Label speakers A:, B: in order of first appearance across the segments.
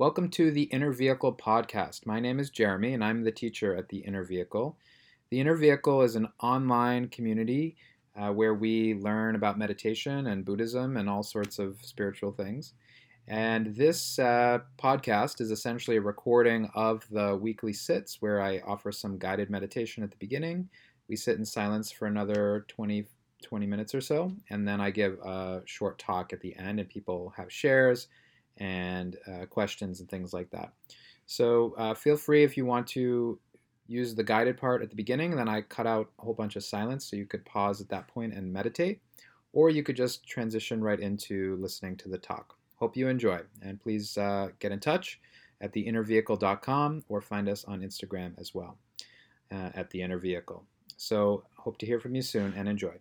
A: Welcome to the Inner Vehicle podcast. My name is Jeremy and I'm the teacher at the Inner Vehicle. The Inner Vehicle is an online community uh, where we learn about meditation and Buddhism and all sorts of spiritual things. And this uh, podcast is essentially a recording of the weekly sits where I offer some guided meditation at the beginning. We sit in silence for another 20, 20 minutes or so, and then I give a short talk at the end, and people have shares and uh, questions and things like that. So uh, feel free if you want to use the guided part at the beginning, then I cut out a whole bunch of silence so you could pause at that point and meditate, or you could just transition right into listening to the talk. Hope you enjoy, and please uh, get in touch at theinnervehicle.com or find us on Instagram as well uh, at the inner vehicle. So hope to hear from you soon and enjoy.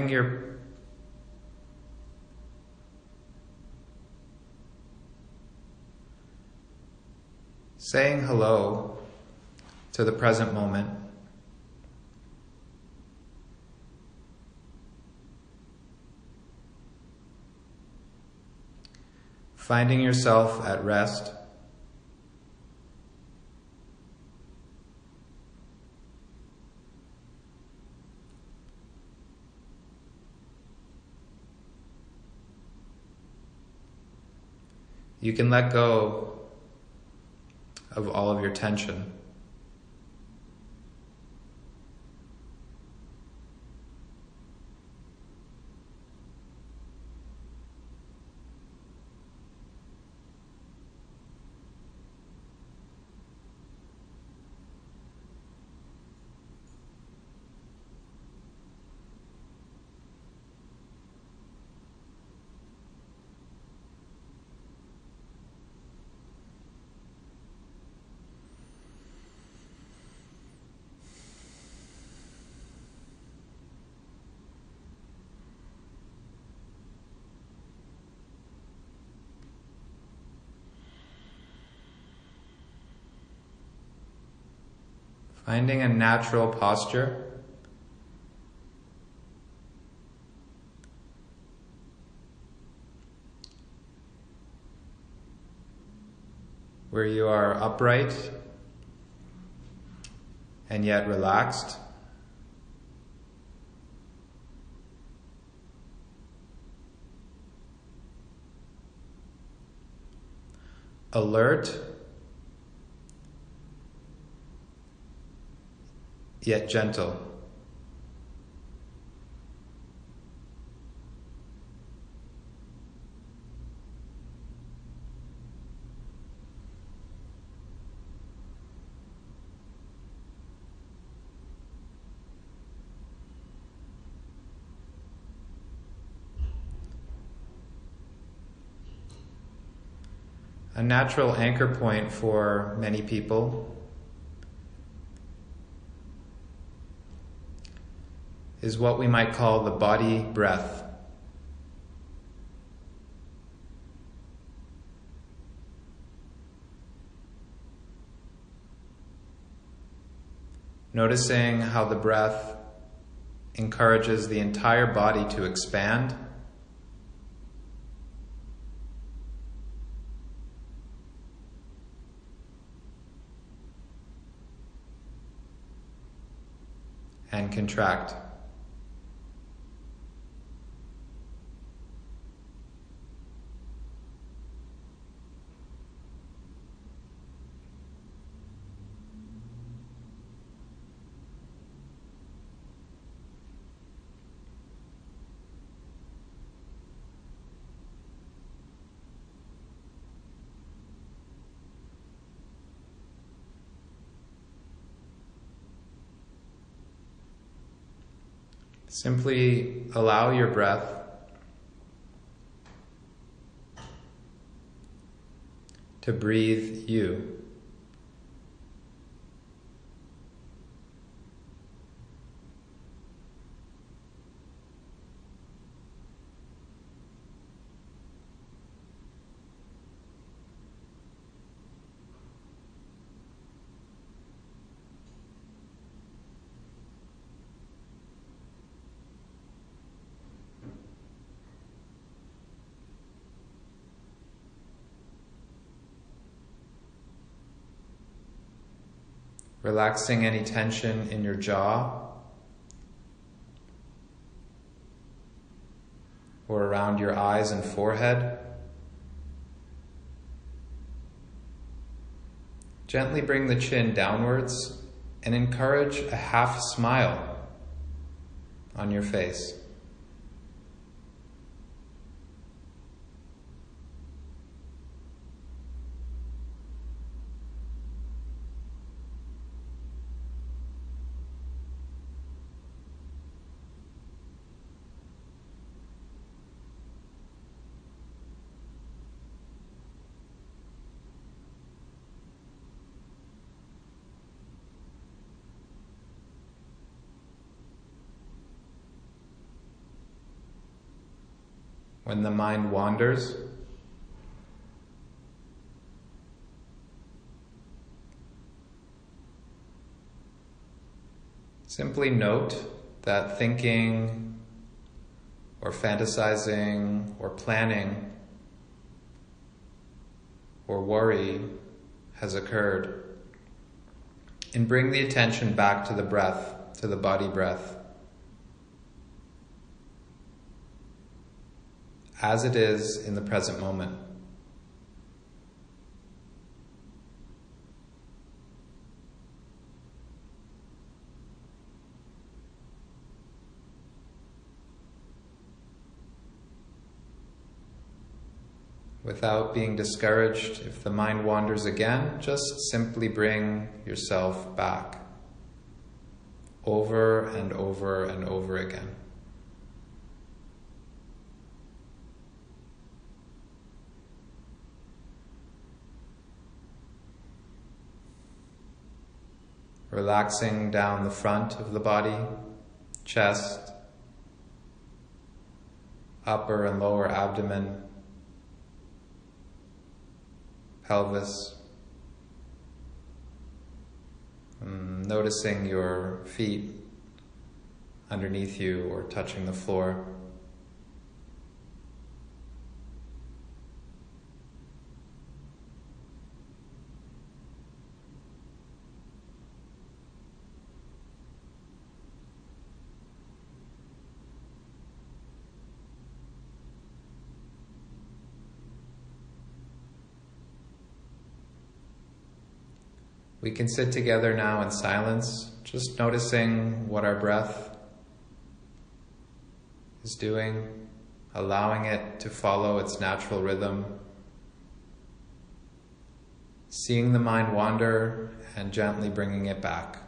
A: Finding your saying hello to the present moment. Finding yourself at rest. You can let go of all of your tension. Finding a natural posture. Where you are upright and yet relaxed. Alert yet gentle. A natural anchor point for many people is what we might call the body breath. Noticing how the breath encourages the entire body to expand. And contract. Simply allow your breath to breathe you. Relaxing any tension in your jaw or around your eyes and forehead. Gently bring the chin downwards and encourage a half smile on your face. When the mind wanders. Simply note that thinking or fantasizing or planning or worry has occurred. And bring the attention back to the breath, to the body breath. As it is in the present moment. Without being discouraged, if the mind wanders again, just simply bring yourself back over and over and over again. Relaxing down the front of the body, chest, upper and lower abdomen, pelvis. Um, noticing your feet underneath you or touching the floor. We can sit together now in silence, just noticing what our breath is doing, allowing it to follow its natural rhythm, seeing the mind wander and gently bringing it back.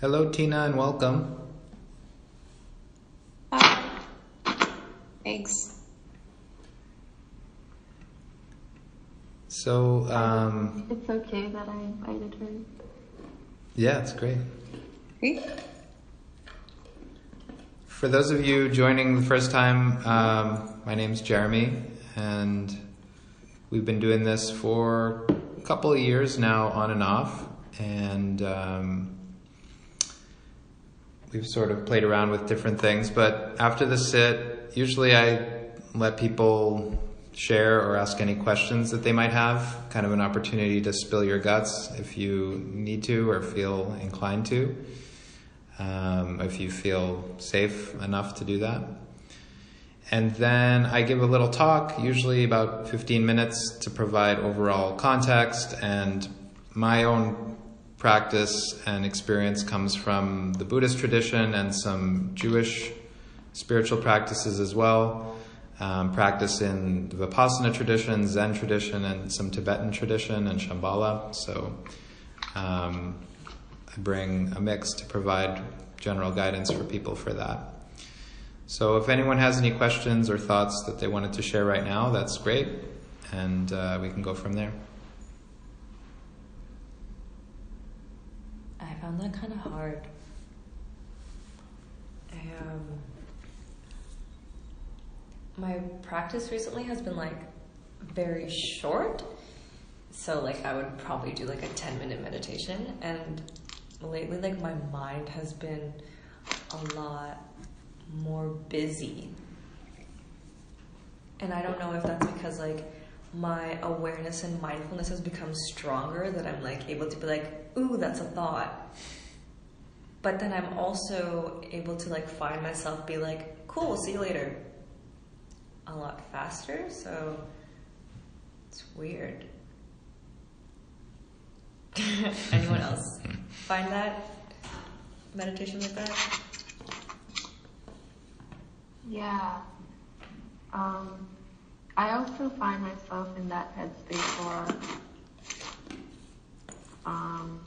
A: Hello, Tina, and welcome.
B: Hi. Thanks.
A: So, um,
B: It's okay that I invited her.
A: yeah, it's great.
B: Great.
A: for those of you joining the first time, um, my name's Jeremy, and we've been doing this for a couple of years now, on and off, and um, we've sort of played around with different things. But after the sit, usually I let people share or ask any questions that they might have, kind of an opportunity to spill your guts if you need to or feel inclined to um, if you feel safe enough to do that. And then I give a little talk, usually about 15 minutes, to provide overall context. And my own practice and experience comes from the Buddhist tradition and some Jewish spiritual practices as well. Um, practice in the Vipassana tradition, Zen tradition, and some Tibetan tradition and Shambhala. So um, I bring a mix to provide general guidance for people for that. So if anyone has any questions or thoughts that they wanted to share right now, that's great, and uh, we can go from there.
C: Found that kind of hard. Um, my practice recently has been like very short. So like I would probably do like a 10 minute meditation and lately like my mind has been a lot more busy. And I don't know if that's because like my awareness and mindfulness has become stronger that I'm like able to be like, ooh, that's a thought. But then I'm also able to like find myself be like, cool, see you later. A lot faster, so it's weird. Anyone else find that meditation like that?
D: Yeah. Um, I also find myself in that headspace a lot. Um,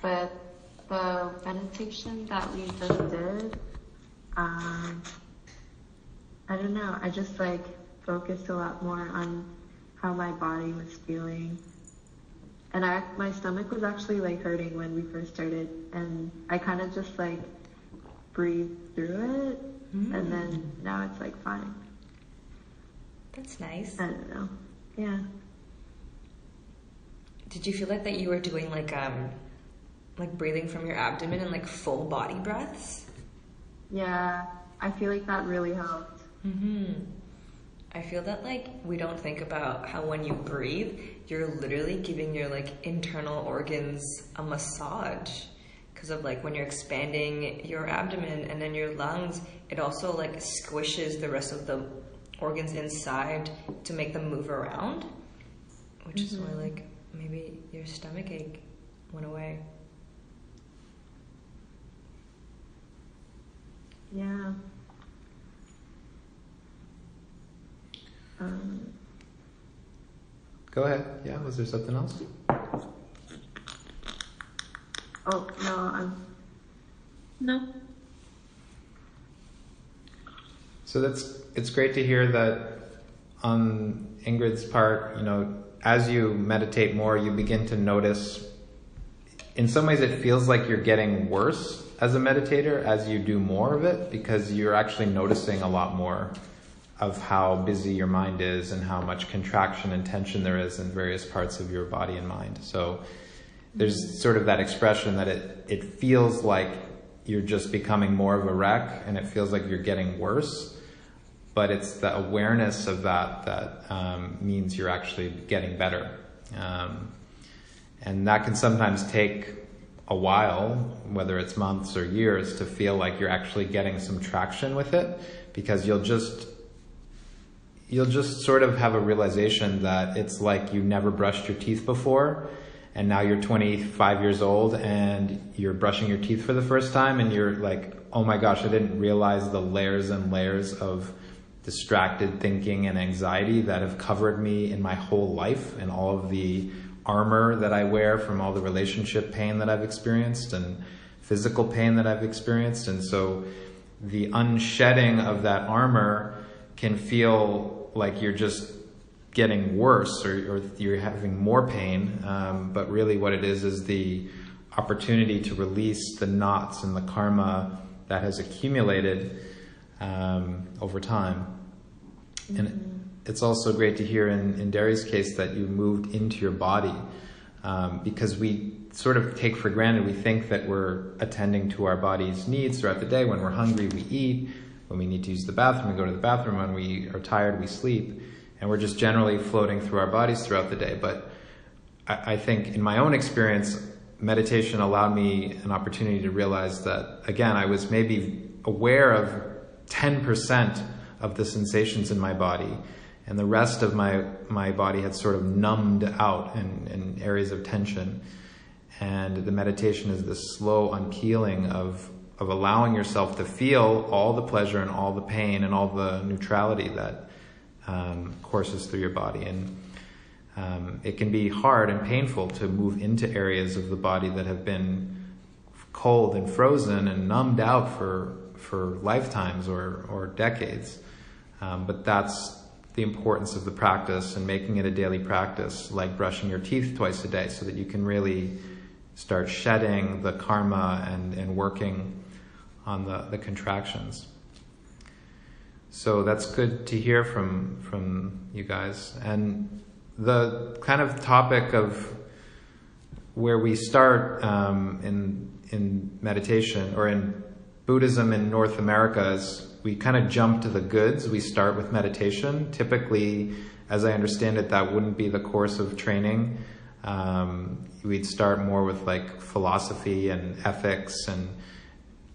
D: but the meditation that we just did, um, I don't know, I just like focused a lot more on how my body was feeling. And I, my stomach was actually like hurting when we first started, and I kind of just like breathed through it, mm. and then now it's like fine.
C: That's nice.
D: I don't know. Yeah.
C: Did you feel like that you were doing like um, like breathing from your abdomen and like full body breaths?
D: Yeah, I feel like that really helped.
C: Mm-hmm. I feel that like we don't think about how when you breathe, you're literally giving your like internal organs a massage because of like when you're expanding your abdomen and then your lungs, it also like squishes the rest of the organs inside to make them move around, which mm-hmm. is why like maybe your stomach ache went away.
D: Yeah. Um,
A: Go ahead. Yeah, was there something else?
D: Oh, no, I'm. No.
A: So that's it's great to hear that on Ingrid's part, you know, as you meditate more, you begin to notice in some ways it feels like you're getting worse as a meditator as you do more of it because you're actually noticing a lot more of how busy your mind is and how much contraction and tension there is in various parts of your body and mind. So there's sort of that expression that it, it feels like you're just becoming more of a wreck and it feels like you're getting worse. But it's the awareness of that that um, means you're actually getting better. Um, and that can sometimes take a while, whether it's months or years, to feel like you're actually getting some traction with it because you'll just you'll just sort of have a realization that it's like you never brushed your teeth before and now you're 25 years old and you're brushing your teeth for the first time and you're like, oh my gosh, I didn't realize the layers and layers of distracted thinking and anxiety that have covered me in my whole life and all of the armor that I wear from all the relationship pain that I've experienced and physical pain that I've experienced. And so the unshedding of that armor can feel like you're just getting worse or, or you're having more pain. Um, but really, what it is is the opportunity to release the knots and the karma that has accumulated um, over time. Mm-hmm. And it's also great to hear in, in Derry's case that you moved into your body um, because we sort of take for granted, we think that we're attending to our body's needs throughout the day. When we're hungry, we eat. When we need to use the bathroom, we go to the bathroom. When we are tired, we sleep. And we're just generally floating through our bodies throughout the day. But I, I think in my own experience, meditation allowed me an opportunity to realize that, again, I was maybe aware of 10% of the sensations in my body and the rest of my, my body had sort of numbed out in, in areas of tension. And the meditation is this slow unpeeling of, of allowing yourself to feel all the pleasure and all the pain and all the neutrality that um, courses through your body. And um, it can be hard and painful to move into areas of the body that have been cold and frozen and numbed out for for lifetimes or or decades. Um, but that's the importance of the practice and making it a daily practice, like brushing your teeth twice a day, so that you can really start shedding the karma and, and working on the, the contractions. So that's good to hear from from you guys. And the kind of topic of where we start um, in in meditation or in Buddhism in North America is we kind of jump to the goods. We start with meditation. Typically, as I understand it, that wouldn't be the course of training. Um, we'd start more with like philosophy and ethics and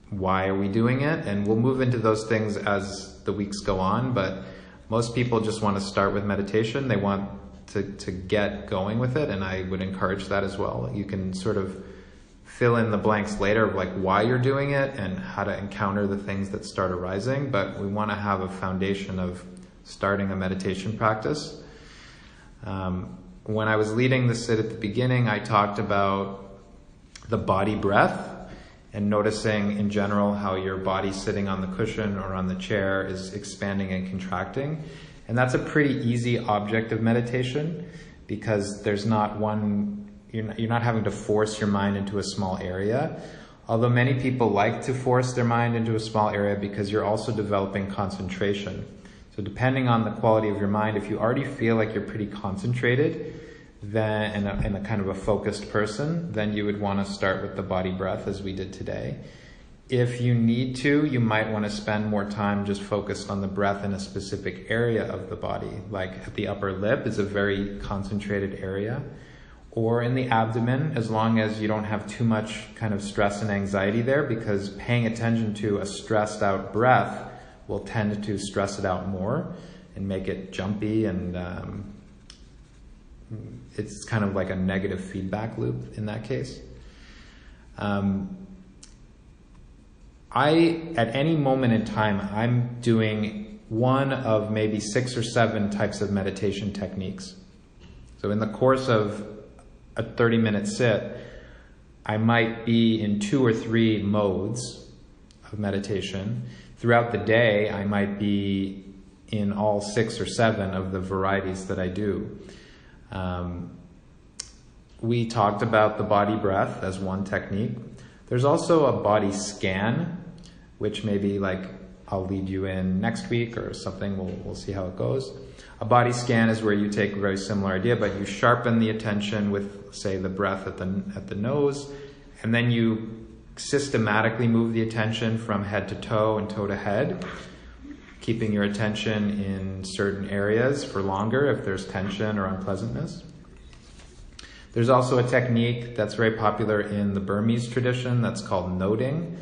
A: why are we doing it, and we'll move into those things as the weeks go on. But most people just want to start with meditation. They want to, to get going with it, and I would encourage that as well. You can sort of fill in the blanks later of like why you're doing it and how to encounter the things that start arising, but we want to have a foundation of starting a meditation practice. Um, when I was leading the sit at the beginning, I talked about the body breath and noticing in general how your body sitting on the cushion or on the chair is expanding and contracting. And that's a pretty easy object of meditation because there's not one you're not, you're not having to force your mind into a small area. Although many people like to force their mind into a small area because you're also developing concentration. So depending on the quality of your mind, if you already feel like you're pretty concentrated, then and a, and a kind of a focused person, then you would want to start with the body breath as we did today. If you need to, you might want to spend more time just focused on the breath in a specific area of the body, like at the upper lip is a very concentrated area or in the abdomen as long as you don't have too much kind of stress and anxiety there because paying attention to a stressed out breath will tend to stress it out more and make it jumpy and um, it's kind of like a negative feedback loop in that case. Um, I, at any moment in time, I'm doing one of maybe six or seven types of meditation techniques. So in the course of a 30 minute sit, I might be in two or three modes of meditation. Throughout the day, I might be in all six or seven of the varieties that I do. Um, we talked about the body breath as one technique. There's also a body scan, which maybe like I'll lead you in next week or something. We'll, we'll see how it goes. A body scan is where you take a very similar idea, but you sharpen the attention with, say, the breath at the, at the nose, and then you systematically move the attention from head to toe and toe to head, keeping your attention in certain areas for longer if there's tension or unpleasantness. There's also a technique that's very popular in the Burmese tradition that's called noting,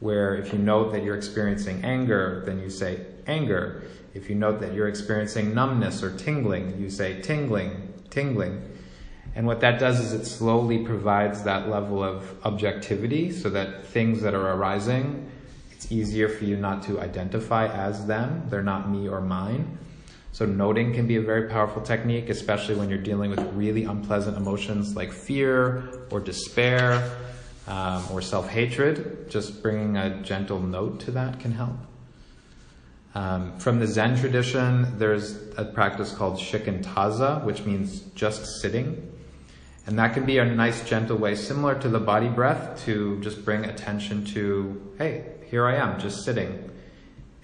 A: where if you note that you're experiencing anger, then you say anger. If you note that you're experiencing numbness or tingling, you say tingling, tingling. And what that does is it slowly provides that level of objectivity so that things that are arising, it's easier for you not to identify as them. They're not me or mine. So noting can be a very powerful technique, especially when you're dealing with really unpleasant emotions like fear or despair um, or self-hatred. Just bringing a gentle note to that can help. Um, from the Zen tradition, there's a practice called shikantaza, which means just sitting. And that can be a nice, gentle way, similar to the body breath, to just bring attention to, hey, here I am, just sitting.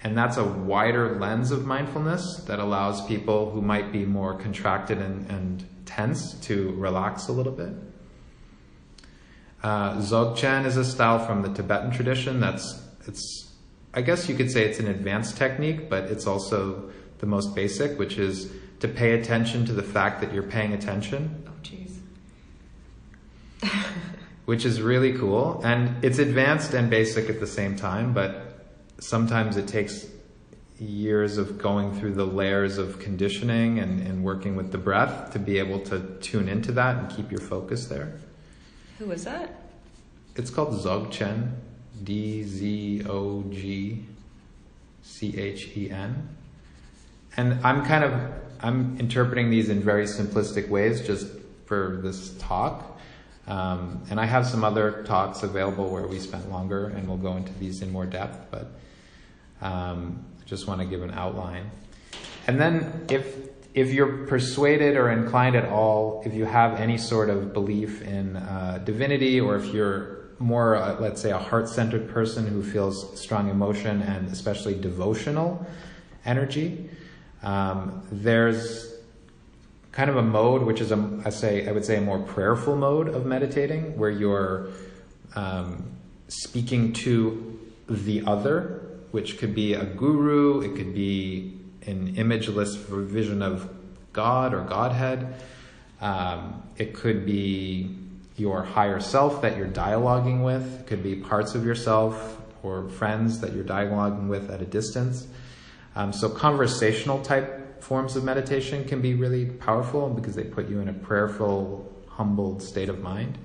A: And that's a wider lens of mindfulness that allows people who might be more contracted and, and tense to relax a little bit. Uh, Dzogchen is a style from the Tibetan tradition that's, it's, I guess you could say it's an advanced technique, but it's also the most basic, which is to pay attention to the fact that you're paying attention.
C: Oh, jeez.
A: which is really cool. And it's advanced and basic at the same time, but sometimes it takes years of going through the layers of conditioning and, and working with the breath to be able to tune into that and keep your focus there.
C: Who is that?
A: It's called Dzogchen, D Z O G C H E N. And I'm kind of I'm interpreting these in very simplistic ways just for this talk. Um, and I have some other talks available where we spent longer and we'll go into these in more depth, but um, I just want to give an outline. And then if if you're persuaded or inclined at all, if you have any sort of belief in uh, divinity, or if you're more, uh, let's say, a heart centered person who feels strong emotion and especially devotional energy, um, there's kind of a mode which is a, I say I would say a more prayerful mode of meditating, where you're um, speaking to the other, which could be a guru, it could be an imageless vision of God or Godhead. Um, it could be your higher self that you're dialoguing with. It could be parts of yourself or friends that you're dialoguing with at a distance. Um, so conversational type forms of meditation can be really powerful because they put you in a prayerful, humbled state of mind.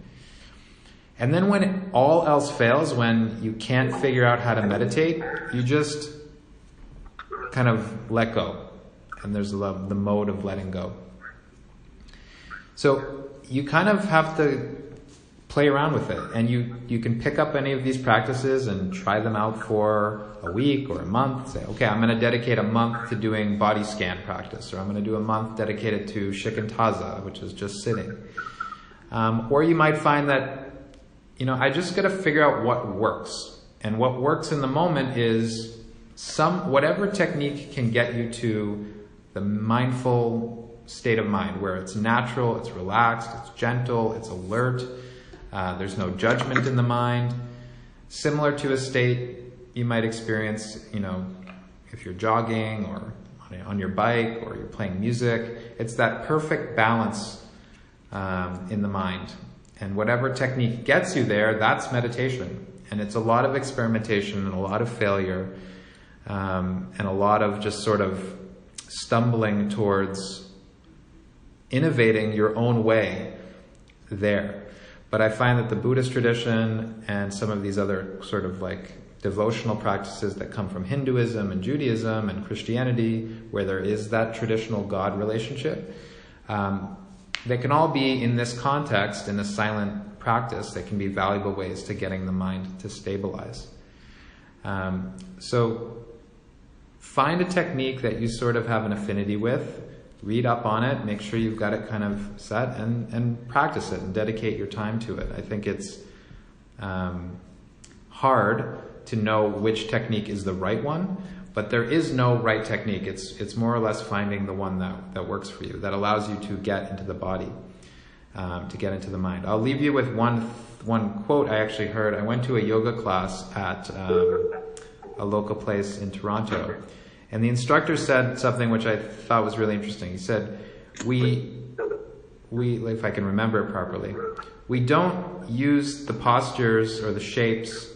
A: And then when all else fails, when you can't figure out how to meditate, you just kind of let go. And there's the, the mode of letting go. So you kind of have to play around with it. And you, you can pick up any of these practices and try them out for a week or a month. Say, okay, I'm going to dedicate a month to doing body scan practice, or I'm going to do a month dedicated to shikantaza, which is just sitting. Um, or you might find that, you know, I just got to figure out what works. And what works in the moment is some, whatever technique can get you to the mindful state of mind where it's natural, it's relaxed, it's gentle, it's alert, uh, there's no judgment in the mind. Similar to a state you might experience, you know, if you're jogging or on your bike or you're playing music. It's that perfect balance um, in the mind. And whatever technique gets you there, that's meditation. And it's a lot of experimentation and a lot of failure um, and a lot of just sort of stumbling towards innovating your own way there. But I find that the Buddhist tradition and some of these other sort of like devotional practices that come from Hinduism and Judaism and Christianity, where there is that traditional God relationship, um, they can all be in this context, in a silent practice, that can be valuable ways to getting the mind to stabilize. Um, so find a technique that you sort of have an affinity with read up on it, make sure you've got it kind of set, and, and practice it and dedicate your time to it. I think it's um, hard to know which technique is the right one, but there is no right technique. It's, it's more or less finding the one that, that works for you, that allows you to get into the body, um, to get into the mind. I'll leave you with one, one quote I actually heard. I went to a yoga class at um, a local place in Toronto and the instructor said something which I thought was really interesting. He said, we, we, if I can remember it properly, we don't use the postures or the shapes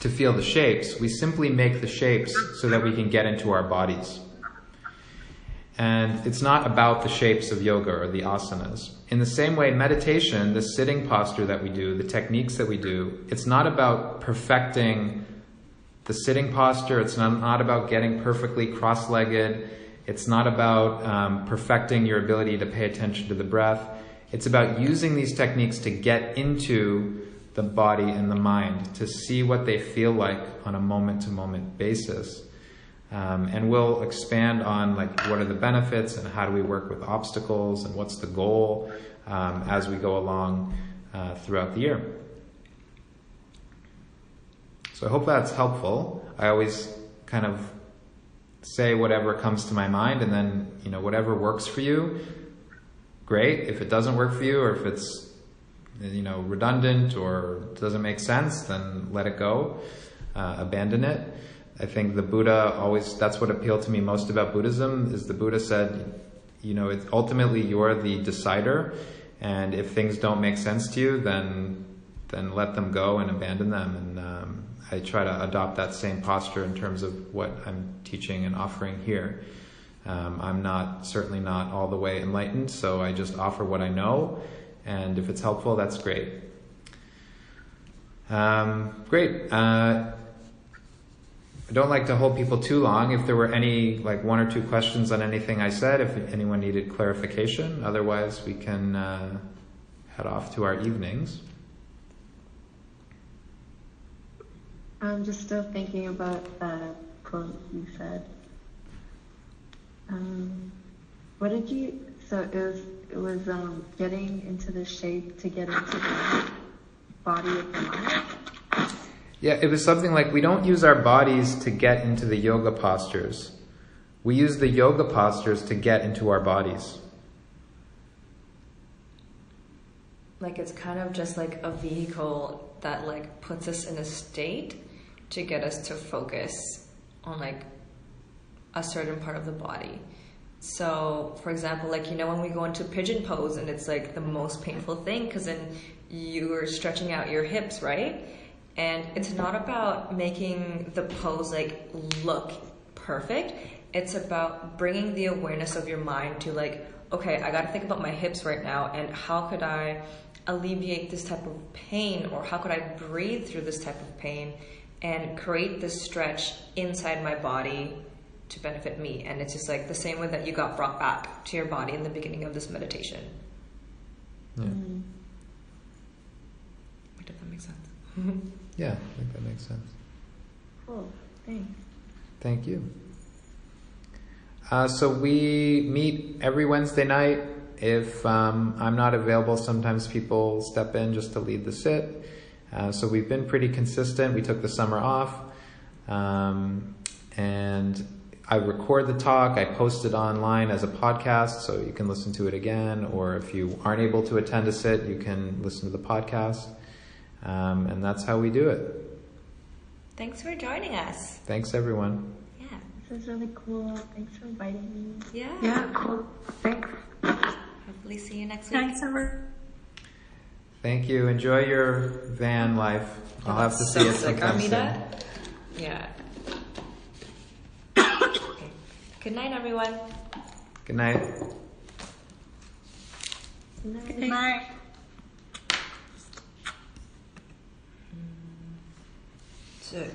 A: to feel the shapes. We simply make the shapes so that we can get into our bodies. And it's not about the shapes of yoga or the asanas. In the same way, meditation, the sitting posture that we do, the techniques that we do, it's not about perfecting the sitting posture. It's not, not about getting perfectly cross legged. It's not about um, perfecting your ability to pay attention to the breath. It's about using these techniques to get into the body and the mind, to see what they feel like on a moment to moment basis. Um, and we'll expand on like what are the benefits and how do we work with obstacles and what's the goal um, as we go along uh, throughout the year. So I hope that's helpful. I always kind of say whatever comes to my mind and then, you know, whatever works for you, great. If it doesn't work for you or if it's, you know, redundant or doesn't make sense, then let it go, uh, abandon it. I think the Buddha always, that's what appealed to me most about Buddhism is the Buddha said, you know, it's ultimately you're the decider and if things don't make sense to you, then, then let them go and abandon them. And, um, I try to adopt that same posture in terms of what I'm teaching and offering here. Um, I'm not, certainly not all the way enlightened, so I just offer what I know, and if it's helpful, that's great. Um, great. Uh, I don't like to hold people too long. If there were any, like one or two questions on anything I said, if anyone needed clarification, otherwise we can uh, head off to our evenings.
D: I'm just still thinking about that quote you said. Um, what did you? So it was it was um, getting into the shape to get into the body of the mind.
A: Yeah, it was something like we don't use our bodies to get into the yoga postures. We use the yoga postures to get into our bodies.
C: Like it's kind of just like a vehicle that like puts us in a state to get us to focus on like a certain part of the body. So, for example, like you know when we go into pigeon pose and it's like the most painful thing because then you're stretching out your hips, right? And it's not about making the pose like look perfect. It's about bringing the awareness of your mind to like, okay, I got to think about my hips right now and how could I alleviate this type of pain or how could I breathe through this type of pain and create this stretch inside my body to benefit me. And it's just like the same way that you got brought back to your body in the beginning of this meditation.
A: Yeah,
D: Mm.
C: Did that make sense?
A: yeah I think that makes sense.
D: Cool. Thanks.
A: Thank you. Uh, so we meet every Wednesday night. If um, I'm not available, sometimes people step in just to lead the sit. Uh, so we've been pretty consistent. We took the summer off, um, and I record the talk. I post it online as a podcast, so you can listen to it again. Or if you aren't able to attend a sit, you can listen to the podcast. Um, and that's how we do it.
C: Thanks for joining us.
A: Thanks, everyone.
C: Yeah.
D: This is really cool. Thanks for inviting me.
C: Yeah.
B: Yeah, cool. Thanks.
C: Hopefully see you next week.
B: Thanks, Emma.
A: Thank you. Enjoy your van life. I'll have to
C: That's
A: see
C: so
A: it
C: sick,
A: sometime soon.
C: Yeah. Okay. Good night, everyone.
A: Good night.
D: Good
B: Good night. Mm.
C: So.